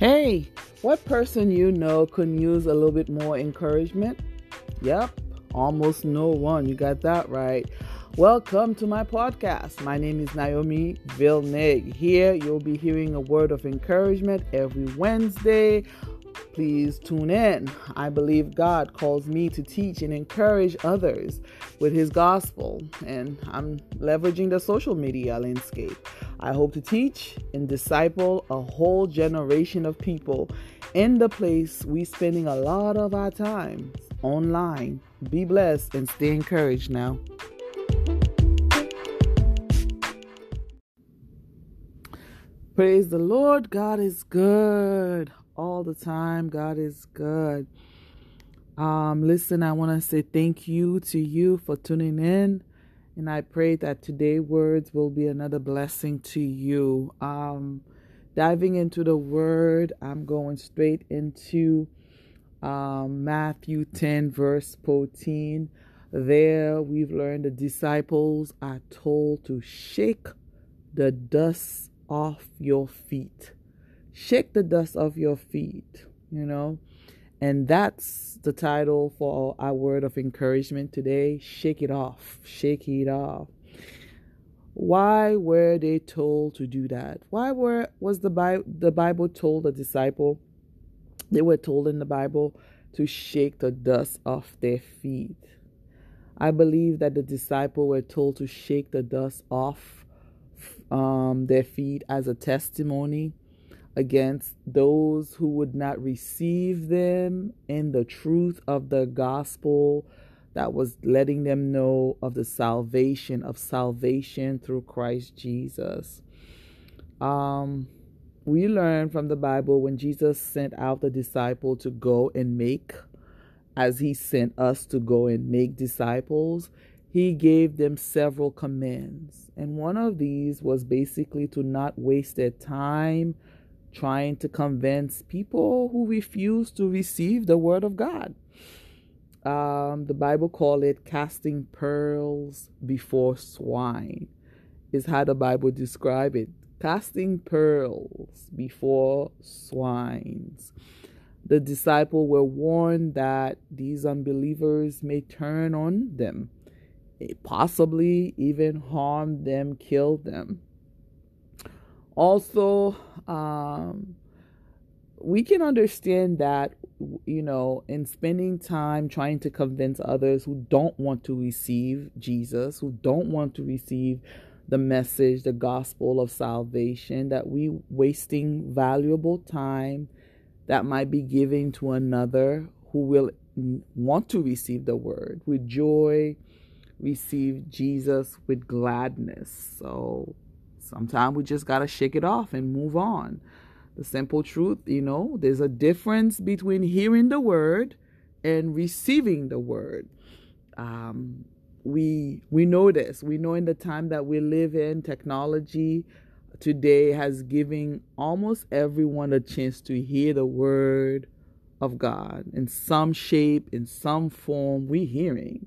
Hey, what person you know could use a little bit more encouragement? Yep, almost no one. You got that right. Welcome to my podcast. My name is Naomi Villeneuve. Here you'll be hearing a word of encouragement every Wednesday Please tune in. I believe God calls me to teach and encourage others with His gospel, and I'm leveraging the social media landscape. I hope to teach and disciple a whole generation of people in the place we spending a lot of our time online. Be blessed and stay encouraged now. Praise the Lord. God is good all the time. God is good. Um, listen, I want to say thank you to you for tuning in. And I pray that today's words will be another blessing to you. Um, diving into the word, I'm going straight into um, Matthew 10, verse 14. There we've learned the disciples are told to shake the dust off your feet shake the dust off your feet, you know. And that's the title for our word of encouragement today. Shake it off. Shake it off. Why were they told to do that? Why were was the Bible the Bible told the disciple? They were told in the Bible to shake the dust off their feet. I believe that the disciple were told to shake the dust off um, their feet as a testimony against those who would not receive them in the truth of the gospel that was letting them know of the salvation of salvation through Christ Jesus. Um, we learn from the Bible when Jesus sent out the disciple to go and make, as he sent us to go and make disciples, he gave them several commands. And one of these was basically to not waste their time trying to convince people who refuse to receive the word of God. Um, the Bible call it casting pearls before swine is how the Bible describe it. Casting pearls before swines. The disciple were warned that these unbelievers may turn on them, possibly even harm them, kill them. Also, um, we can understand that, you know, in spending time trying to convince others who don't want to receive Jesus, who don't want to receive the message, the gospel of salvation, that we wasting valuable time that might be given to another who will want to receive the word with joy, receive Jesus with gladness. So Sometimes we just got to shake it off and move on. The simple truth, you know, there's a difference between hearing the word and receiving the word. Um, we we know this. We know in the time that we live in, technology today has given almost everyone a chance to hear the word of God in some shape, in some form. We hearing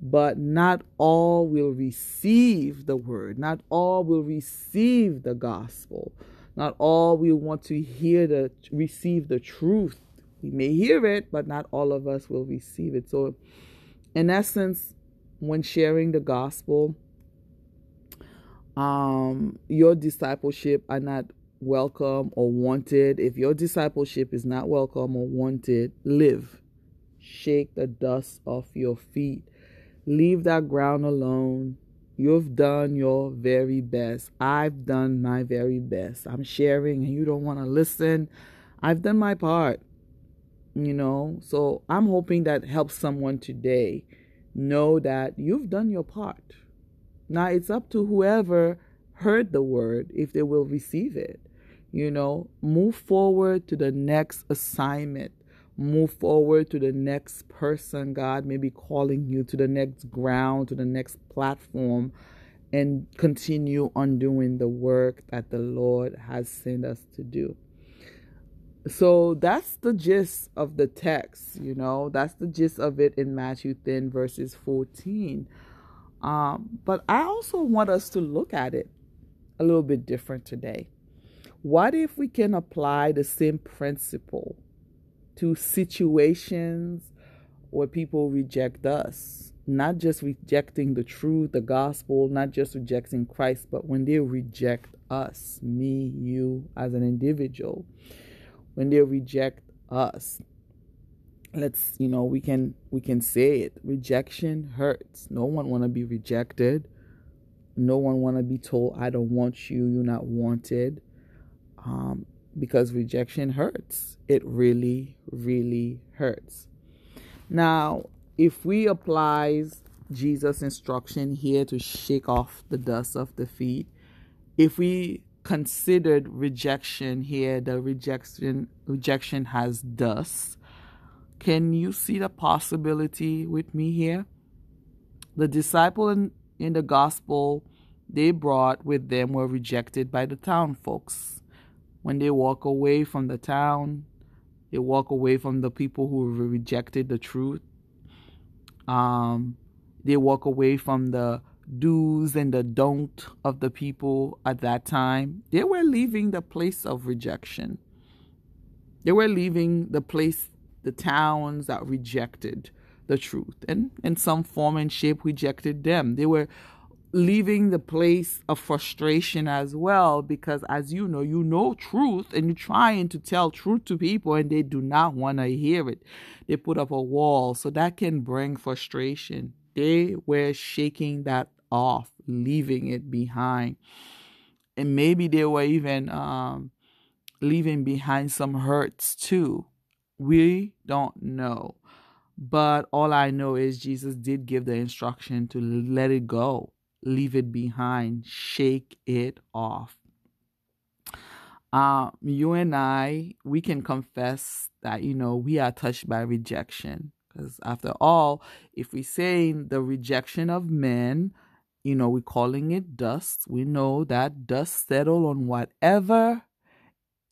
but not all will receive the word. Not all will receive the gospel. Not all will want to hear the receive the truth. We may hear it, but not all of us will receive it. So, in essence, when sharing the gospel, um, your discipleship are not welcome or wanted. If your discipleship is not welcome or wanted, live. Shake the dust off your feet Leave that ground alone. You've done your very best. I've done my very best. I'm sharing and you don't want to listen. I've done my part. You know, so I'm hoping that helps someone today know that you've done your part. Now it's up to whoever heard the word if they will receive it. You know, move forward to the next assignment move forward to the next person God may be calling you to the next ground, to the next platform, and continue on doing the work that the Lord has sent us to do. So that's the gist of the text, you know, that's the gist of it in Matthew 10, verses 14. Um, but I also want us to look at it a little bit different today. What if we can apply the same principle to situations where people reject us? Not just rejecting the truth, the gospel, not just rejecting Christ, but when they reject us, me, you as an individual, when they reject us, let's you know we can we can say it. Rejection hurts. No one want to be rejected. No one want to be told i don't want you. You're not wanted. Um, because rejection hurts it really really hurts now if we applies jesus instruction here to shake off the dust of the feet if we considered rejection here the rejection rejection has dust can you see the possibility with me here? The disciple in, in the gospel they brought with them were rejected by the town folks. When they walk away from the town, they walk away from the people who rejected the truth. Um, they walk away from the do's and the don't of the people at that time. They were leaving the place of rejection. They were leaving the place the towns that rejected the truth and in some form and shape rejected them. They were leaving the place of frustration as well because as you know you know truth and you're trying to tell truth to people and they do not want to hear it. They put up a wall so that can bring frustration. They were shaking that off leaving it behind. And maybe they were even um, leaving behind some hurts too. We don't know. But all I know is Jesus did give the instruction to let it go, leave it behind, shake it off. Uh, you and I, we can confess that, you know, we are touched by rejection. Because after all, if we say the rejection of men, you know, we're calling it dust. We know that dust settle on whatever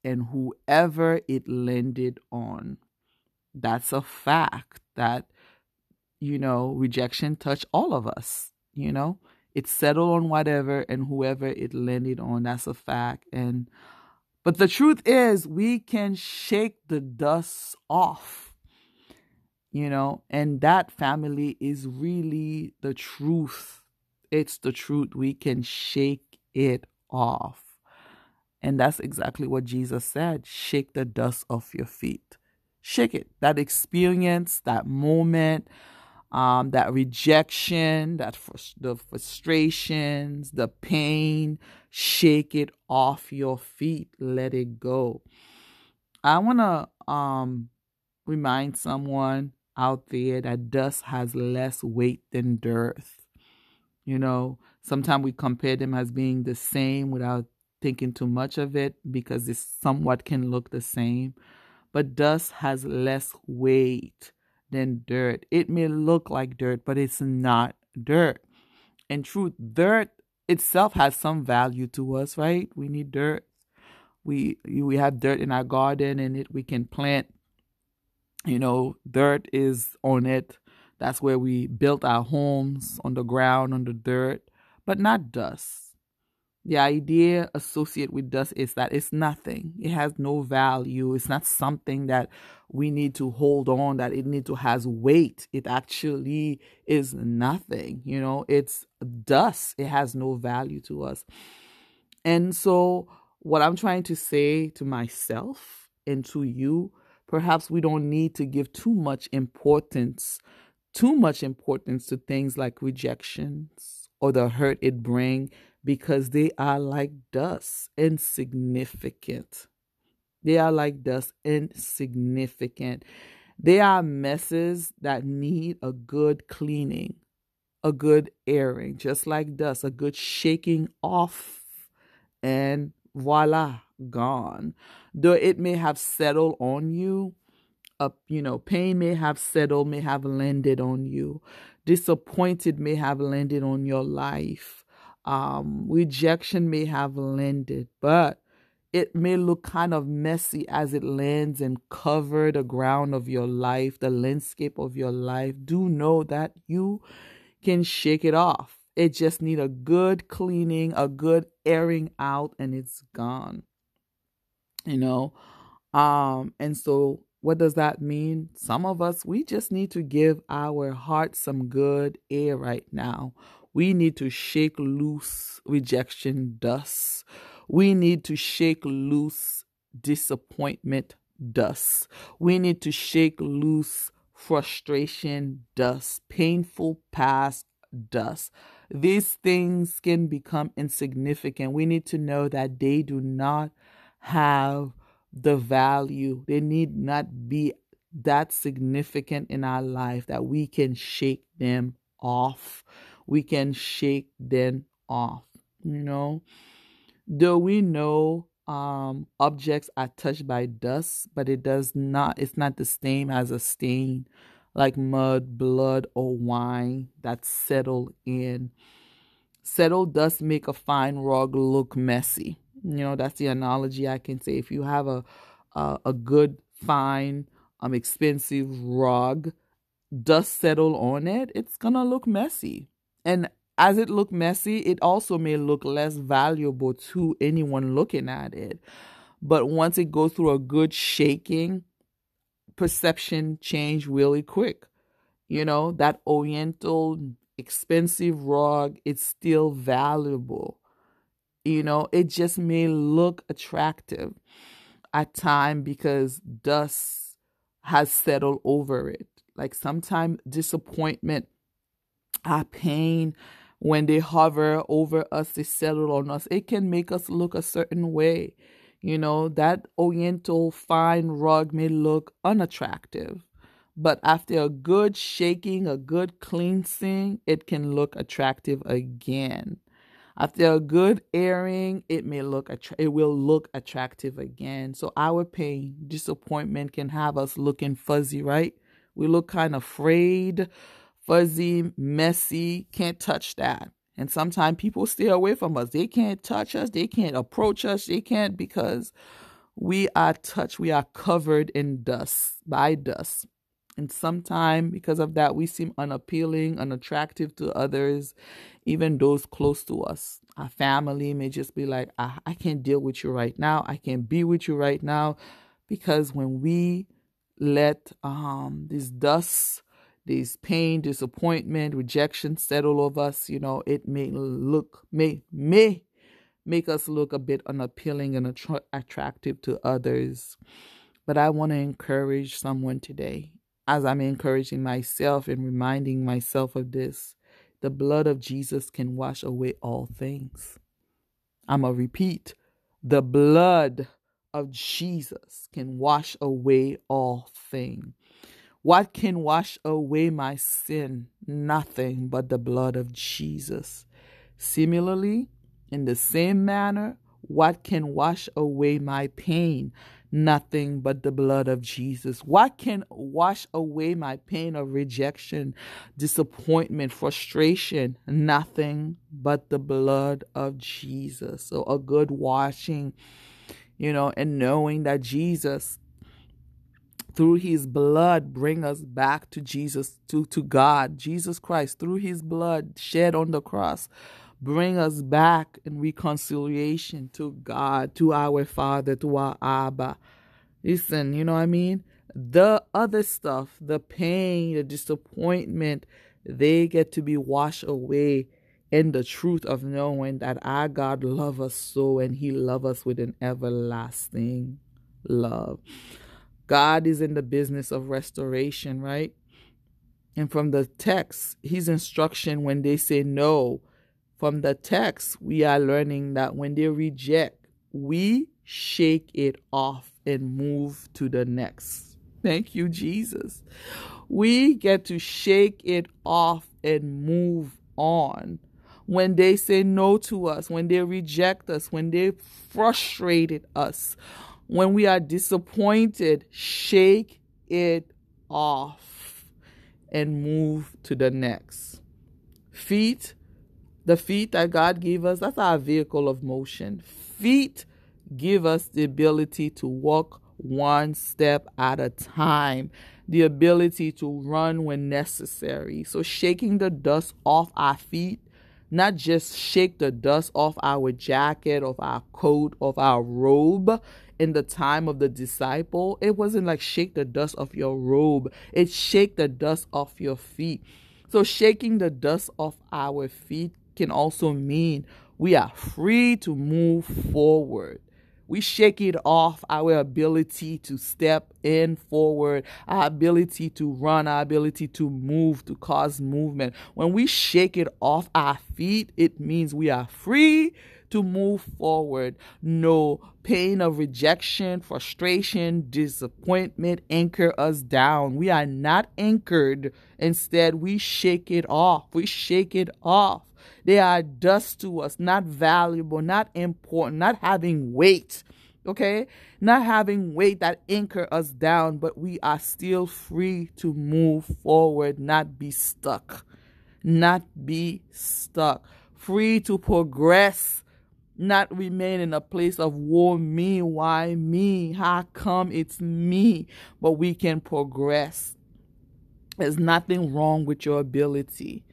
and whoever it landed on. That's a fact that, you know, rejection touched all of us, you know. It settled on whatever and whoever it landed on. That's a fact. And but the truth is we can shake the dust off. You know, and that family is really the truth. It's the truth. We can shake it off. And that's exactly what Jesus said shake the dust off your feet. Shake it. That experience, that moment, um, that rejection, that fr- the frustrations, the pain, shake it off your feet. Let it go. I want to um, remind someone out there that dust has less weight than dirt. You know, sometimes we compare them as being the same without thinking too much of it because it somewhat can look the same. But dust has less weight than dirt. It may look like dirt, but it's not dirt. In truth, dirt itself has some value to us, right? We need dirt. We we have dirt in our garden and it we can plant. You know, dirt is on it. That's where we built our homes on the ground, on the dirt, but not dust the idea associated with dust is that it's nothing. It has no value. It's not something that we need to hold on, that it need to has weight. It actually is nothing. You know, it's dust. It has no value to us. And so what I'm trying to say to myself and to you, perhaps we don't need to give too much importance, too much importance to things like rejections or the hurt it bring because they are like dust, insignificant. They are like dust, insignificant. They are messes that need a good cleaning, a good airing, just like dust, a good shaking off, and voila, gone. Though it may have settled on you, a you know, pain may have settled, may have landed on you, disappointed may have landed on your life um, rejection may have landed, but it may look kind of messy as it lands and cover the ground of your life, the landscape of your life. Do know that you can shake it off. It just need a good cleaning, a good airing out, and it's gone. you know. Um, and so what does that mean? Some of us, we just need to give our heart some good air right now. We need to shake loose rejection dust. We need to shake loose disappointment dust. We need to shake loose frustration dust, painful past dust. These things can become insignificant. We need to know that they do not have the value. They need not be that significant in our life that we can shake them off. We can shake them off. You know, though we know um objects are touched by dust, but it does not it's not the same as a stain like mud, blood, or wine that settle in. Settled dust make a fine rug look messy. You know, that's the analogy I can say. If you have a a, a good, fine, um, expensive rug, dust settle on it, it's gonna look messy. And as it look messy, it also may look less valuable to anyone looking at it. But once it goes through a good shaking, perception change really quick. You know, that oriental expensive rug, it's still valuable. You know, it just may look attractive at time because dust has settled over it. Like sometimes disappointment, our pain, when they hover over us, they settle on us. It can make us look a certain way. You know, that oriental fine rug may look unattractive, but after a good shaking, a good cleansing, it can look attractive again. After a good airing, it may look attra- it will look attractive again. So our pain, disappointment can have us looking fuzzy, right? We look kind of frayed, fuzzy, messy, can't touch that. And sometimes people stay away from us. They can't touch us, they can't approach us, they can't because we are touched, we are covered in dust, by dust. And sometimes, because of that, we seem unappealing, unattractive to others, even those close to us. Our family may just be like, I, I can't deal with you right now. I can't be with you right now. Because when we let um, this dust, this pain, disappointment, rejection settle over us, you know, it may look, may, may make us look a bit unappealing and attra- attractive to others. But I want to encourage someone today as I'm encouraging myself and reminding myself of this, the blood of Jesus can wash away all things. I'm going to repeat the blood of Jesus can wash away all things. What can wash away my sin? Nothing but the blood of Jesus. Similarly, in the same manner, what can wash away my pain? nothing but the blood of Jesus. What can wash away my pain of rejection, disappointment, frustration? Nothing but the blood of Jesus. So, a good washing, you know, and knowing that Jesus through his blood bring us back to Jesus to to God Jesus Christ through his blood shed on the cross bring us back in reconciliation to God, to our Father, to our Abba. Listen, you know what I mean? The other stuff, the pain, the disappointment, they get to be washed away in the truth of knowing that our God loves us so and He loves us with an everlasting love. God is in the business of restoration, right? And from the text, His instruction when they say no, from the text, we are learning that when they reject, we shake it off and move to the next. Thank you, Jesus. We get to shake it off and move on. When they say no to us, when they reject us, when they frustrated us, when we are disappointed, shake it off and move to the next. Feet the feet that God gave us, that's our vehicle of motion. Feet give us the ability to walk one step at a time, the ability to run when necessary. So, shaking the dust off our feet not just shake the dust off our jacket, of our coat, of our robe in the time of the disciple. It wasn't like shake the dust off your robe, it shake the dust off your feet. So, shaking the dust off our feet can also mean we are free to move forward. We shake it off our ability to step in forward, our ability to run, our ability to move, to cause movement. When we shake it off our feet, it means we are free to move forward. No pain of rejection, frustration, disappointment anchor us down. We are not anchored. Instead, we shake it off. We shake it off. They are dust to us, not valuable, not important, not having weight. Okay? Not having weight that anchor us down, but we are still free to move forward, not be stuck. Not be stuck. Free to progress, not remain in a place of war, me, why me, how come it's me, but we can progress. There's nothing wrong with your ability.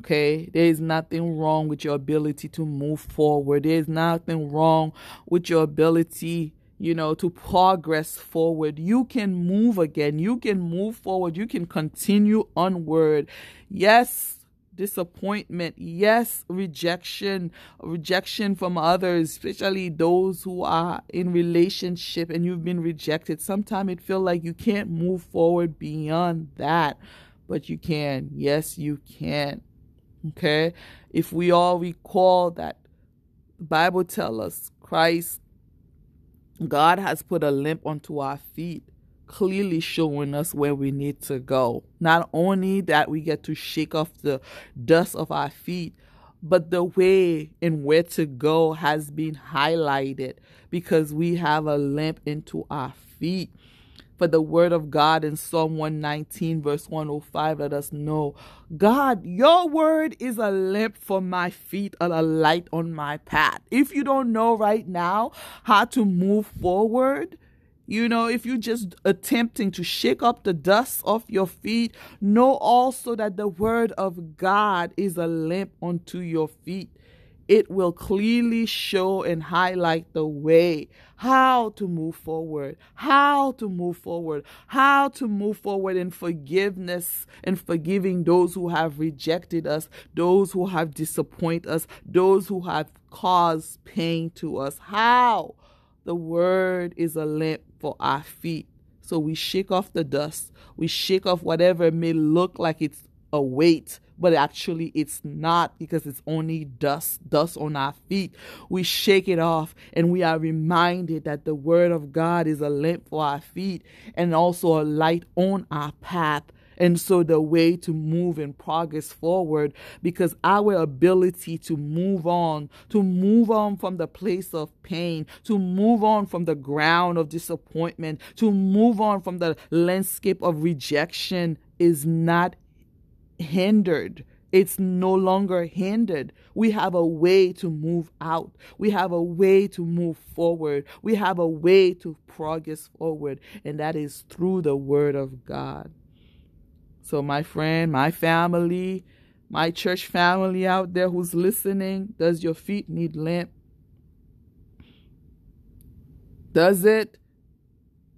Okay, there is nothing wrong with your ability to move forward. There is nothing wrong with your ability, you know, to progress forward. You can move again. You can move forward. You can continue onward. Yes, disappointment. Yes, rejection, rejection from others, especially those who are in relationship and you've been rejected. Sometimes it feels like you can't move forward beyond that, but you can. Yes, you can. Okay? If we all recall that the Bible tell us Christ, God has put a limp onto our feet, clearly showing us where we need to go. Not only that we get to shake off the dust of our feet, but the way and where to go has been highlighted because we have a lamp into our feet. For the word of God in Psalm 119, verse 105, let us know God, your word is a lamp for my feet and a light on my path. If you don't know right now how to move forward, you know, if you're just attempting to shake up the dust off your feet, know also that the word of God is a lamp unto your feet it will clearly show and highlight the way how to move forward, how to move forward, how to move forward in forgiveness and forgiving those who have rejected us, those who have disappointed us, those who have caused pain to us. How? The word is a lamp for our feet. So we shake off the dust. We shake off whatever may look like it's a weight but actually it's not because it's only dust, dust on our feet. We shake it off and we are reminded that the word of God is a lamp for our feet and also a light on our path. And so the way to move and progress forward because our ability to move on, to move on from the place of pain, to move on from the ground of disappointment, to move on from the landscape of rejection is not hindered. It's no longer hindered. We have a way to move out. We have a way to move forward. We have a way to progress forward, and that is through the Word of God. So, my friend, my family, my church family out there who's listening, does your feet need lamp? Does it?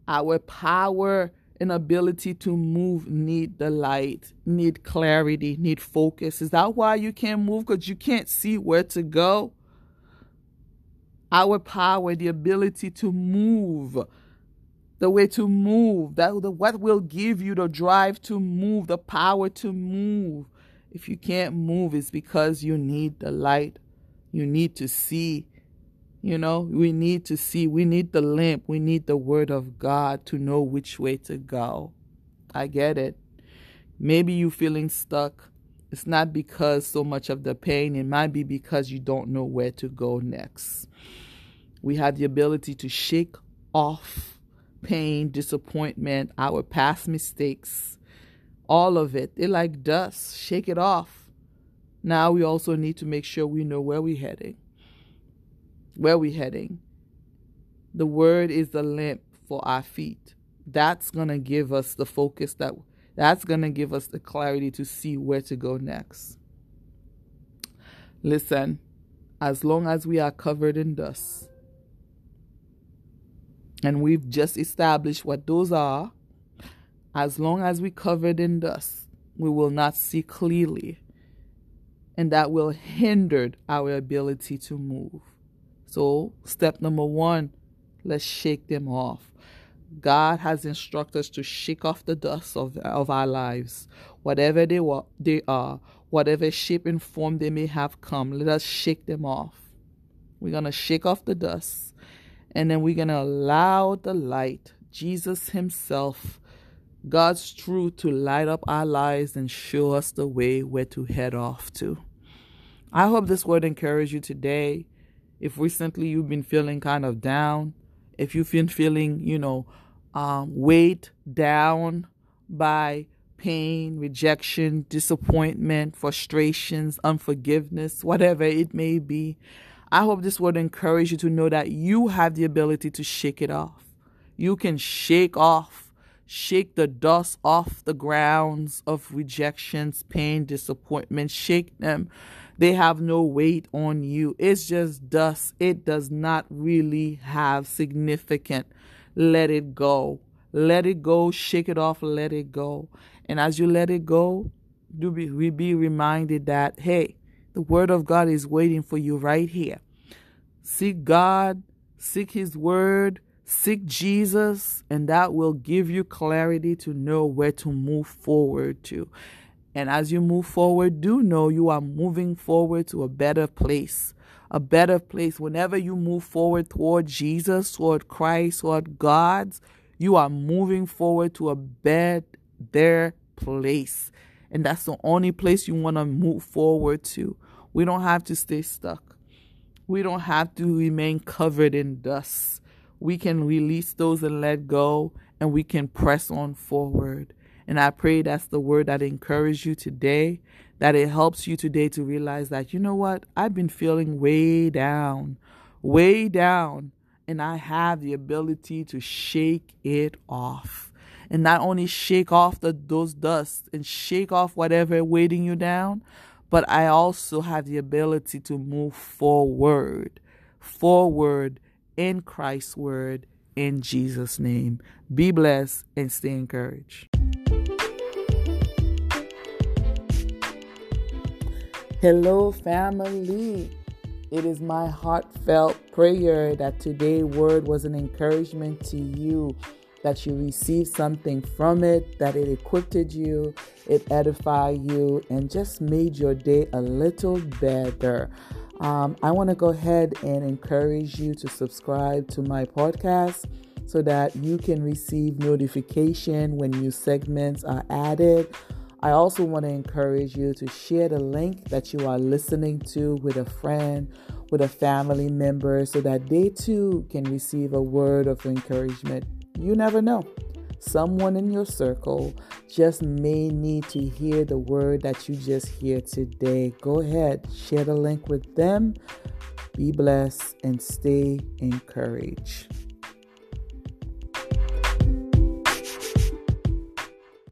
Our power and ability to move need the light, need clarity, need focus. Is that why you can't move? Because you can't see where to go? Our power, the ability to move, the way to move, that the, what will give you the drive to move, the power to move. If you can't move, it's because you need the light. You need to see you know, we need to see, we need the lamp, we need the word of God to know which way to go. I get it. Maybe you feeling stuck. It's not because so much of the pain, it might be because you don't know where to go next. We have the ability to shake off pain, disappointment, our past mistakes, all of it. They're like dust. Shake it off. Now we also need to make sure we know where we're heading where we're heading? The word is the lamp for our feet. That's going to give us the focus that that's going to give us the clarity to see where to go next. Listen, as long as we are covered in dust, and we've just established what those are, as long as we covered in dust, we will not see clearly. And that will hinder our ability to move. So, step number one, let's shake them off. God has instructed us to shake off the dust of, of our lives, whatever they, were, they are, whatever shape and form they may have come. Let us shake them off. We're going to shake off the dust, and then we're going to allow the light, Jesus Himself, God's truth, to light up our lives and show us the way where to head off to. I hope this word encouraged you today. If recently you've been feeling kind of down, if you've been feeling, you know, um, weighed down by pain, rejection, disappointment, frustrations, unforgiveness, whatever it may be, I hope this would encourage you to know that you have the ability to shake it off. You can shake off, shake the dust off the grounds of rejections, pain, disappointment, shake them. They have no weight on you. It's just dust. It does not really have significant. Let it go. Let it go. Shake it off. Let it go. And as you let it go, do be, we be reminded that, hey, the word of God is waiting for you right here. Seek God, seek His word, seek Jesus, and that will give you clarity to know where to move forward to. And as you move forward, do know you are moving forward to a better place. A better place. Whenever you move forward toward Jesus, toward Christ, toward God's, you are moving forward to a better place. And that's the only place you want to move forward to. We don't have to stay stuck. We don't have to remain covered in dust. We can release those and let go, and we can press on forward. And I pray that's the word that encourages you today, that it helps you today to realize that, you know what, I've been feeling way down, way down, and I have the ability to shake it off and not only shake off the, those dust and shake off whatever weighting you down, but I also have the ability to move forward, forward in Christ's word, in Jesus' name. Be blessed and stay encouraged. Hello, family. It is my heartfelt prayer that today's word was an encouragement to you that you received something from it, that it equipped you, it edified you, and just made your day a little better. Um, I want to go ahead and encourage you to subscribe to my podcast so that you can receive notification when new segments are added. I also want to encourage you to share the link that you are listening to with a friend, with a family member, so that they too can receive a word of encouragement you never know. Someone in your circle just may need to hear the word that you just hear today. Go ahead, share the link with them. Be blessed and stay encouraged.